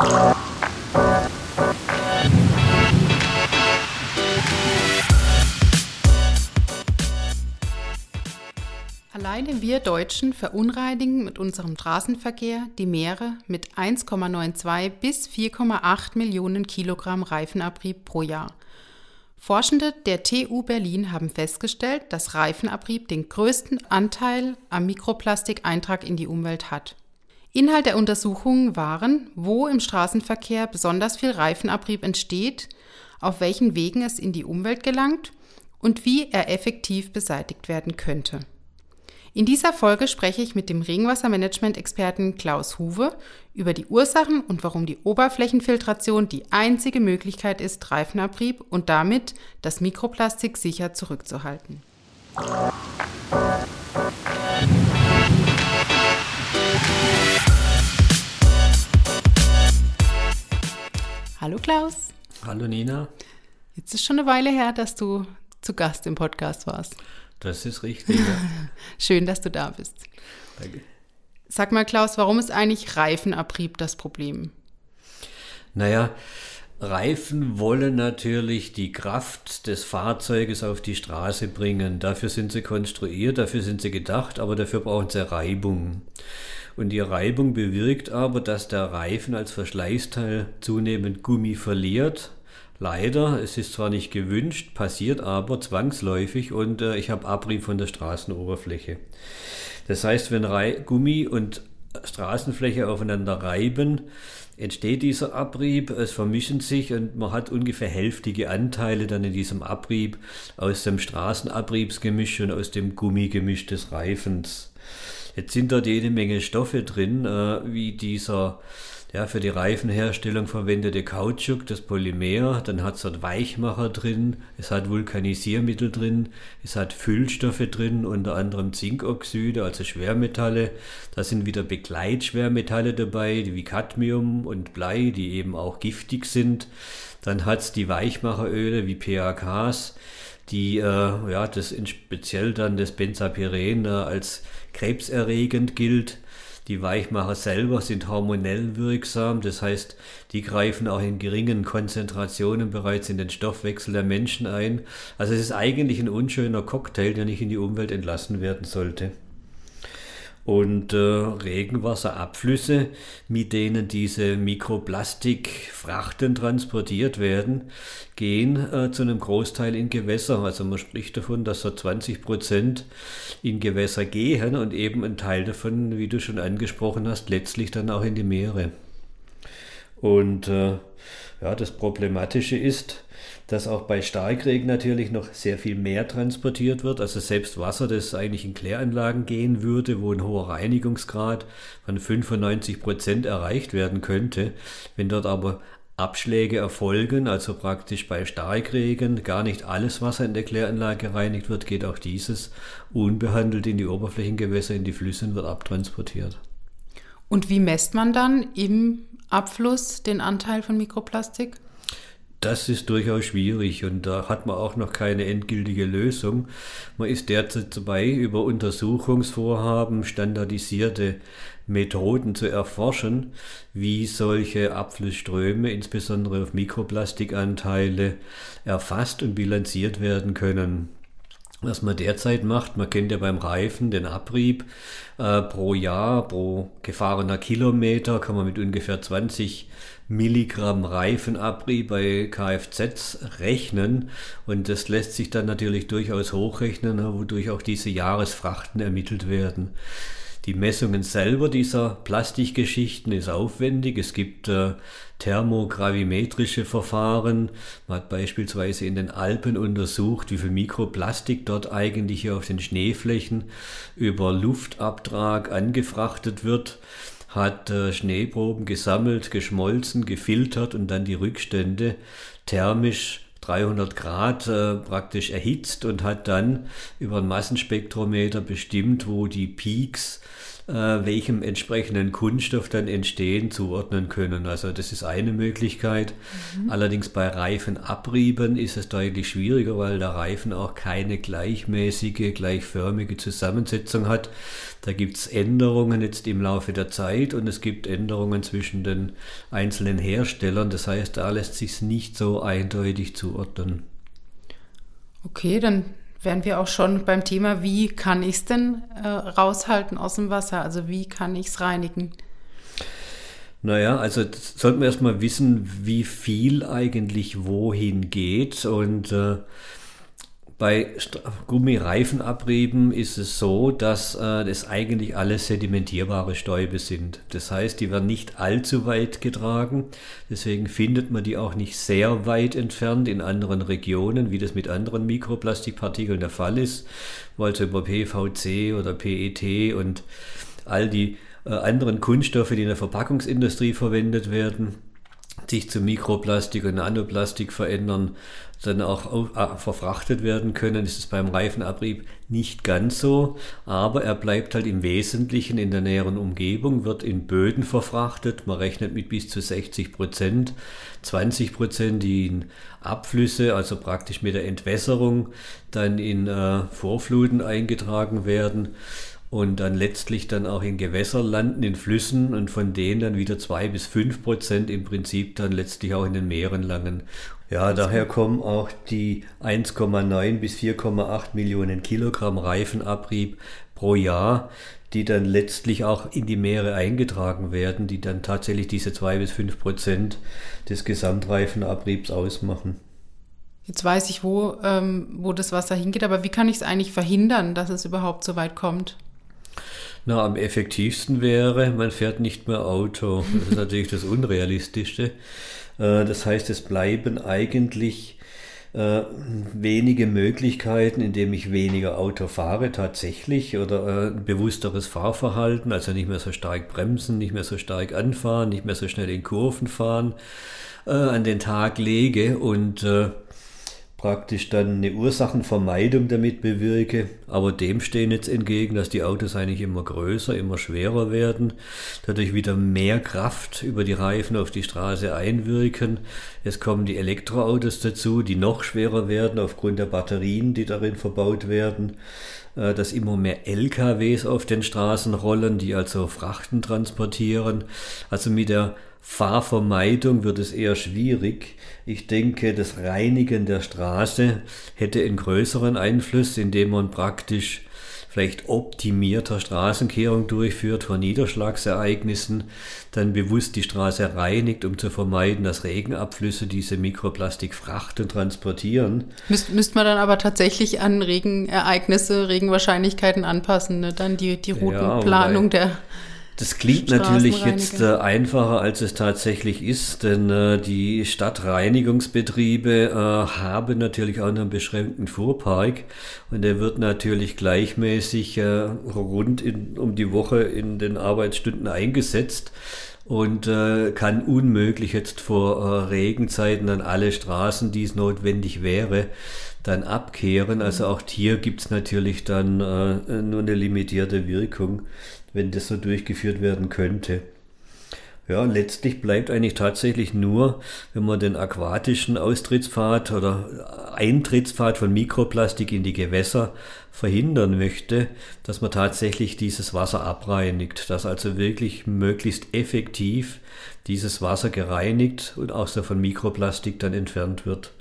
Alleine wir Deutschen verunreinigen mit unserem Straßenverkehr die Meere mit 1,92 bis 4,8 Millionen Kilogramm Reifenabrieb pro Jahr. Forschende der TU Berlin haben festgestellt, dass Reifenabrieb den größten Anteil am Mikroplastikeintrag in die Umwelt hat. Inhalt der Untersuchungen waren, wo im Straßenverkehr besonders viel Reifenabrieb entsteht, auf welchen Wegen es in die Umwelt gelangt und wie er effektiv beseitigt werden könnte. In dieser Folge spreche ich mit dem Regenwassermanagement-Experten Klaus Huwe über die Ursachen und warum die Oberflächenfiltration die einzige Möglichkeit ist, Reifenabrieb und damit das Mikroplastik sicher zurückzuhalten. Hallo Klaus. Hallo Nina. Jetzt ist schon eine Weile her, dass du zu Gast im Podcast warst. Das ist richtig. Ja. Schön, dass du da bist. Danke. Sag mal, Klaus, warum ist eigentlich Reifenabrieb das Problem? Naja, Reifen wollen natürlich die Kraft des Fahrzeuges auf die Straße bringen. Dafür sind sie konstruiert, dafür sind sie gedacht, aber dafür brauchen sie Reibung. Und die Reibung bewirkt aber, dass der Reifen als Verschleißteil zunehmend Gummi verliert, Leider, es ist zwar nicht gewünscht, passiert aber zwangsläufig und äh, ich habe Abrieb von der Straßenoberfläche. Das heißt, wenn Rei Gummi und Straßenfläche aufeinander reiben, entsteht dieser Abrieb, es vermischen sich und man hat ungefähr hälftige Anteile dann in diesem Abrieb aus dem Straßenabriebsgemisch und aus dem Gummigemisch des Reifens. Jetzt sind dort jede Menge Stoffe drin, äh, wie dieser der für die Reifenherstellung verwendete Kautschuk, das Polymer, dann hat es dort Weichmacher drin, es hat Vulkanisiermittel drin, es hat Füllstoffe drin, unter anderem Zinkoxide, also Schwermetalle. Da sind wieder Begleitschwermetalle dabei, wie Cadmium und Blei, die eben auch giftig sind. Dann hat es die Weichmacheröle wie PAKs, die äh, ja, das in speziell dann das Benzapyren äh, als krebserregend gilt. Die Weichmacher selber sind hormonell wirksam, das heißt, die greifen auch in geringen Konzentrationen bereits in den Stoffwechsel der Menschen ein. Also es ist eigentlich ein unschöner Cocktail, der nicht in die Umwelt entlassen werden sollte. Und äh, Regenwasserabflüsse, mit denen diese Mikroplastikfrachten transportiert werden, gehen äh, zu einem Großteil in Gewässer. Also man spricht davon, dass so 20 Prozent in Gewässer gehen und eben ein Teil davon, wie du schon angesprochen hast, letztlich dann auch in die Meere. Und äh, ja, das Problematische ist, dass auch bei Starkregen natürlich noch sehr viel mehr transportiert wird. Also selbst Wasser, das eigentlich in Kläranlagen gehen würde, wo ein hoher Reinigungsgrad von 95 Prozent erreicht werden könnte. Wenn dort aber Abschläge erfolgen, also praktisch bei Starkregen gar nicht alles Wasser in der Kläranlage gereinigt wird, geht auch dieses unbehandelt in die Oberflächengewässer, in die Flüsse und wird abtransportiert. Und wie messt man dann im Abfluss den Anteil von Mikroplastik? Das ist durchaus schwierig und da hat man auch noch keine endgültige Lösung. Man ist derzeit dabei, über Untersuchungsvorhaben standardisierte Methoden zu erforschen, wie solche Abflussströme, insbesondere auf Mikroplastikanteile, erfasst und bilanziert werden können. Was man derzeit macht, man kennt ja beim Reifen den Abrieb äh, pro Jahr, pro gefahrener Kilometer kann man mit ungefähr 20 Milligramm Reifenabrieb bei Kfz rechnen und das lässt sich dann natürlich durchaus hochrechnen, wodurch auch diese Jahresfrachten ermittelt werden. Die Messungen selber dieser Plastikgeschichten ist aufwendig. Es gibt äh, thermogravimetrische Verfahren. Man hat beispielsweise in den Alpen untersucht, wie viel Mikroplastik dort eigentlich hier auf den Schneeflächen über Luftabtrag angefrachtet wird hat äh, Schneeproben gesammelt, geschmolzen, gefiltert und dann die Rückstände thermisch 300 Grad äh, praktisch erhitzt und hat dann über ein Massenspektrometer bestimmt, wo die Peaks äh, welchem entsprechenden Kunststoff dann entstehen, zuordnen können. Also das ist eine Möglichkeit. Mhm. Allerdings bei Reifenabrieben ist es deutlich schwieriger, weil der Reifen auch keine gleichmäßige, gleichförmige Zusammensetzung hat. Da gibt es Änderungen jetzt im Laufe der Zeit und es gibt Änderungen zwischen den einzelnen Herstellern. Das heißt, da lässt sich nicht so eindeutig zuordnen. Okay, dann wären wir auch schon beim Thema, wie kann ich es denn äh, raushalten aus dem Wasser? Also wie kann ich es reinigen? Naja, also sollten wir erstmal wissen, wie viel eigentlich wohin geht. Und äh, bei Gummireifenabrieben ist es so, dass äh, das eigentlich alles sedimentierbare Stäube sind. Das heißt, die werden nicht allzu weit getragen. Deswegen findet man die auch nicht sehr weit entfernt in anderen Regionen, wie das mit anderen Mikroplastikpartikeln der Fall ist, weil also über PVC oder PET und all die äh, anderen Kunststoffe, die in der Verpackungsindustrie verwendet werden, sich zu Mikroplastik und Nanoplastik verändern, dann auch äh, verfrachtet werden können, ist es beim Reifenabrieb nicht ganz so, aber er bleibt halt im Wesentlichen in der näheren Umgebung, wird in Böden verfrachtet, man rechnet mit bis zu 60 Prozent, 20 Prozent, die in Abflüsse, also praktisch mit der Entwässerung, dann in äh, Vorfluten eingetragen werden und dann letztlich dann auch in Gewässer landen, in Flüssen und von denen dann wieder zwei bis fünf Prozent im Prinzip dann letztlich auch in den Meeren langen. Ja, daher kommen auch die 1,9 bis 4,8 Millionen Kilogramm Reifenabrieb pro Jahr, die dann letztlich auch in die Meere eingetragen werden, die dann tatsächlich diese zwei bis fünf Prozent des Gesamtreifenabriebs ausmachen. Jetzt weiß ich, wo, ähm, wo das Wasser hingeht, aber wie kann ich es eigentlich verhindern, dass es überhaupt so weit kommt? Na, am effektivsten wäre, man fährt nicht mehr Auto. Das ist natürlich das Unrealistischste. Äh, das heißt, es bleiben eigentlich äh, wenige Möglichkeiten, indem ich weniger Auto fahre tatsächlich oder äh, bewussteres Fahrverhalten, also nicht mehr so stark bremsen, nicht mehr so stark anfahren, nicht mehr so schnell in Kurven fahren, an den Tag lege und praktisch dann eine Ursachenvermeidung damit bewirke. Aber dem stehen jetzt entgegen, dass die Autos eigentlich immer größer, immer schwerer werden, dadurch wieder mehr Kraft über die Reifen auf die Straße einwirken. Es kommen die Elektroautos dazu, die noch schwerer werden aufgrund der Batterien, die darin verbaut werden äh, dass immer mehr LKWs auf den Straßen rollen, die also Frachten transportieren. Also mit der Fahrvermeidung wird es eher schwierig. Ich denke, das Reinigen der Straße hätte einen größeren Einfluss, indem man praktisch vielleicht optimierter Straßenkehrung durchführt vor Niederschlagsereignissen, dann bewusst die Straße reinigt, um zu vermeiden, dass Regenabflüsse diese Mikroplastikfrachten transportieren. Müsste müsst man dann aber tatsächlich an Regenereignisse, Regenwahrscheinlichkeiten anpassen, ne? dann die, die Routenplanung ja, der das klingt natürlich jetzt äh, einfacher, als es tatsächlich ist, denn äh, die Stadtreinigungsbetriebe äh, haben natürlich auch einen beschränkten Fuhrpark und der wird natürlich gleichmäßig äh, rund in, um die Woche in den Arbeitsstunden eingesetzt und äh, kann unmöglich jetzt vor äh, Regenzeiten dann alle Straßen, die es notwendig wäre, dann abkehren. Also auch hier gibt es natürlich dann äh, nur eine limitierte Wirkung wenn das so durchgeführt werden könnte. Ja, letztlich bleibt eigentlich tatsächlich nur, wenn man den aquatischen Austrittspfad oder Eintrittspfad von Mikroplastik in die Gewässer verhindern möchte, dass man tatsächlich dieses Wasser abreinigt, dass also wirklich möglichst effektiv dieses Wasser gereinigt und auch so von Mikroplastik dann entfernt wird.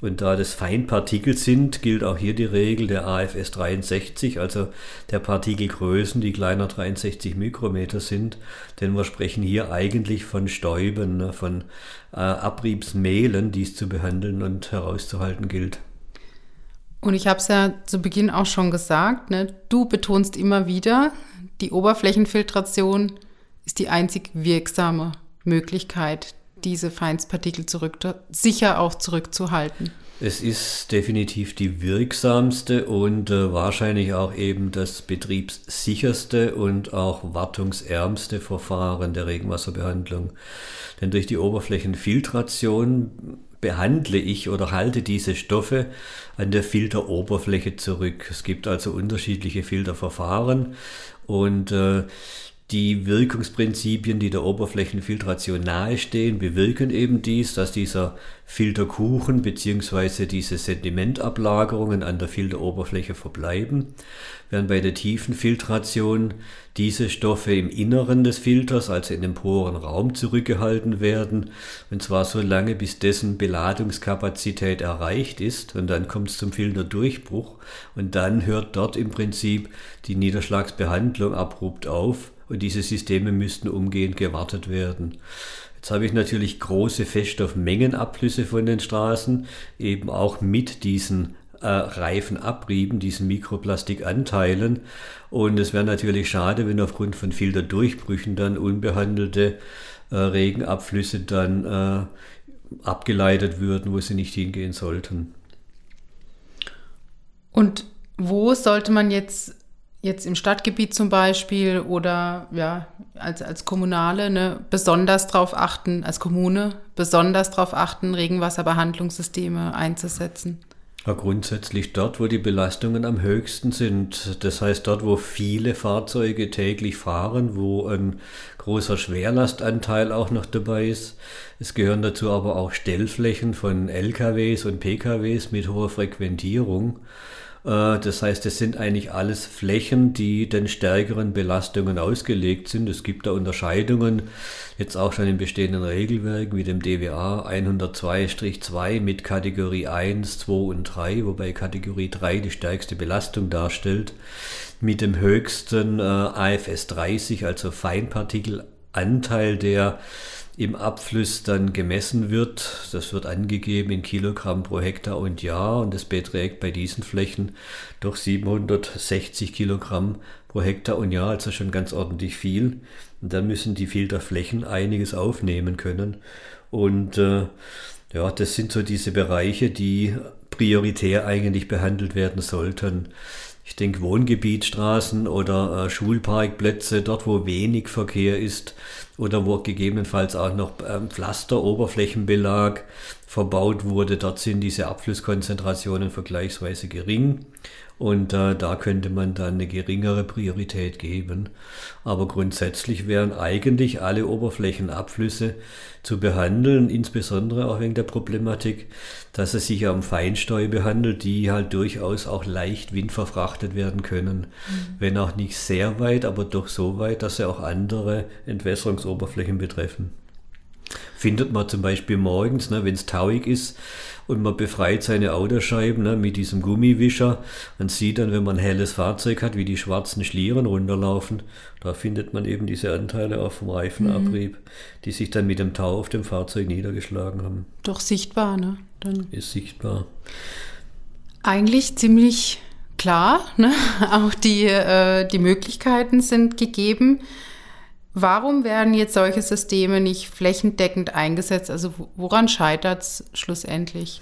Und da das Feinpartikel sind, gilt auch hier die Regel der AFS 63, also der Partikelgrößen, die kleiner 63 Mikrometer sind. Denn wir sprechen hier eigentlich von Stäuben, ne, von äh, Abriebsmehlen, die es zu behandeln und herauszuhalten gilt. Und ich habe es ja zu Beginn auch schon gesagt, ne? du betonst immer wieder, die Oberflächenfiltration ist die einzig wirksame Möglichkeit, diese Feinstpartikel zurück, sicher auch zurückzuhalten. Es ist definitiv die wirksamste und äh, wahrscheinlich auch eben das betriebssicherste und auch wartungsärmste Verfahren der Regenwasserbehandlung. Denn durch die Oberflächenfiltration behandle ich oder halte diese Stoffe an der Filteroberfläche zurück. Es gibt also unterschiedliche Filterverfahren und äh, die Wirkungsprinzipien, die der Oberflächenfiltration nahestehen, bewirken eben dies, dass dieser Filterkuchen bzw. diese Sedimentablagerungen an der Filteroberfläche verbleiben, während bei der tiefen Filtration diese Stoffe im Inneren des Filters, also in dem Porenraum, zurückgehalten werden, und zwar so lange, bis dessen Beladungskapazität erreicht ist, und dann kommt es zum Filterdurchbruch, und dann hört dort im Prinzip die Niederschlagsbehandlung abrupt auf, und diese Systeme müssten umgehend gewartet werden. Jetzt habe ich natürlich große Feststoffmengenabflüsse von den Straßen, eben auch mit diesen äh, reifen Abrieben, diesen Mikroplastikanteilen. Und es wäre natürlich schade, wenn aufgrund von Filterdurchbrüchen dann unbehandelte äh, Regenabflüsse dann äh, abgeleitet würden, wo sie nicht hingehen sollten. Und wo sollte man jetzt jetzt im Stadtgebiet zum Beispiel oder ja, als, als Kommunale ne, besonders darauf achten, als Kommune besonders darauf achten, Regenwasserbehandlungssysteme einzusetzen? Ja, grundsätzlich dort, wo die Belastungen am höchsten sind. Das heißt dort, wo viele Fahrzeuge täglich fahren, wo ein großer Schwerlastanteil auch noch dabei ist. Es gehören dazu aber auch Stellflächen von LKWs und PKWs mit hoher Frequentierung. Äh, das heißt, es sind eigentlich alles Flächen, die den stärkeren Belastungen ausgelegt sind. Es gibt da Unterscheidungen, jetzt auch schon in bestehenden Regelwerken wie dem DWA 102-2 mit Kategorie 1, 2 und 3, wobei Kategorie 3 die stärkste Belastung darstellt, mit dem höchsten äh, AFS 30, also Feinpartikelanteil, der im Abfluss dann gemessen wird. Das wird angegeben in Kilogramm pro Hektar und Jahr und es beträgt bei diesen Flächen doch 760 Kilogramm pro Hektar und Jahr, also schon ganz ordentlich viel. Und dann müssen die Filterflächen einiges aufnehmen können. Und äh, ja, das sind so diese Bereiche, die prioritär eigentlich behandelt werden sollten ich denke Wohngebietsstraßen oder äh, Schulparkplätze, dort wo wenig Verkehr ist oder wo gegebenenfalls auch noch ähm, Pflaster, Oberflächenbelag verbaut wurde, dort sind diese Abflusskonzentrationen vergleichsweise gering. Und äh, da könnte man dann eine geringere Priorität geben. Aber grundsätzlich wären eigentlich alle Oberflächenabflüsse zu behandeln, insbesondere auch wegen der Problematik, dass es sich um Feinstäube handelt, die halt durchaus auch leicht windverfrachtet werden können. Mhm. Wenn auch nicht sehr weit, aber doch so weit, dass sie auch andere Entwässerungsoberflächen betreffen. Findet man zum Beispiel morgens, ne, wenn es tauig ist, und man befreit seine Autoscheiben ne, mit diesem Gummiwischer. Man sieht dann, wenn man ein helles Fahrzeug hat, wie die schwarzen Schlieren runterlaufen. Da findet man eben diese Anteile auch vom Reifenabrieb, mhm. die sich dann mit dem Tau auf dem Fahrzeug niedergeschlagen haben. Doch sichtbar, ne? Dann ist sichtbar. Eigentlich ziemlich klar, ne? Auch die, äh, die Möglichkeiten sind gegeben. Warum werden jetzt solche Systeme nicht flächendeckend eingesetzt? Also woran scheitert es schlussendlich?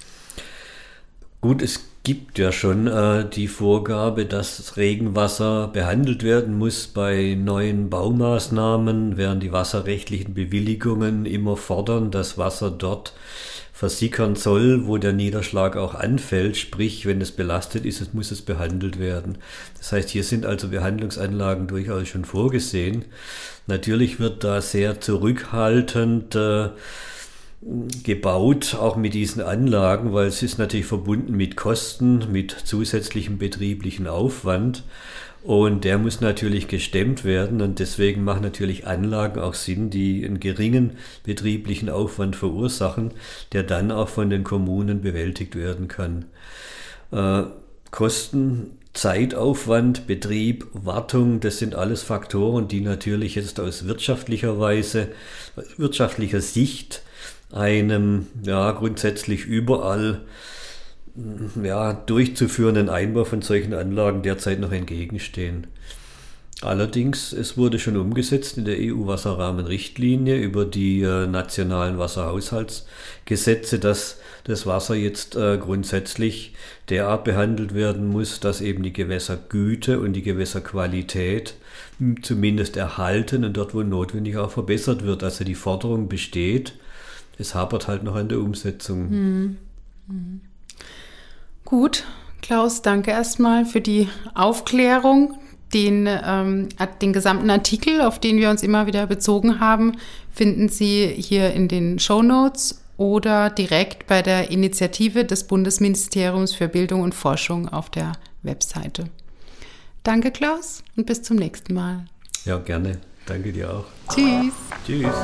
Gut, es gibt ja schon äh, die Vorgabe, dass Regenwasser behandelt werden muss bei neuen Baumaßnahmen, während die wasserrechtlichen Bewilligungen immer fordern, dass Wasser dort versickern soll, wo der Niederschlag auch anfällt. Sprich, wenn es belastet ist, muss es behandelt werden. Das heißt, hier sind also Behandlungsanlagen durchaus schon vorgesehen. Natürlich wird da sehr zurückhaltend äh, gebaut, auch mit diesen Anlagen, weil es ist natürlich verbunden mit Kosten, mit zusätzlichem betrieblichen Aufwand. Und der muss natürlich gestemmt werden und deswegen machen natürlich Anlagen auch Sinn, die einen geringen betrieblichen Aufwand verursachen, der dann auch von den Kommunen bewältigt werden kann. Äh, Kosten, Zeitaufwand, Betrieb, Wartung, das sind alles Faktoren, die natürlich jetzt aus wirtschaftlicher Weise, wirtschaftlicher Sicht einem ja grundsätzlich überall ja, durchzuführenden Einbau von solchen Anlagen derzeit noch entgegenstehen. Allerdings, es wurde schon umgesetzt in der EU-Wasserrahmenrichtlinie über die äh, nationalen Wasserhaushaltsgesetze, dass das Wasser jetzt äh, grundsätzlich derart behandelt werden muss, dass eben die Gewässergüte und die Gewässerqualität hm, zumindest erhalten und dort, wo notwendig, auch verbessert wird. Also die Forderung besteht, es hapert halt noch an der Umsetzung. Mhm. Mhm. Gut, Klaus, danke erstmal für die Aufklärung. Den, ähm, den gesamten Artikel, auf den wir uns immer wieder bezogen haben, finden Sie hier in den Show Notes oder direkt bei der Initiative des Bundesministeriums für Bildung und Forschung auf der Webseite. Danke, Klaus, und bis zum nächsten Mal. Ja, gerne. Danke dir auch. Tschüss. Tschüss.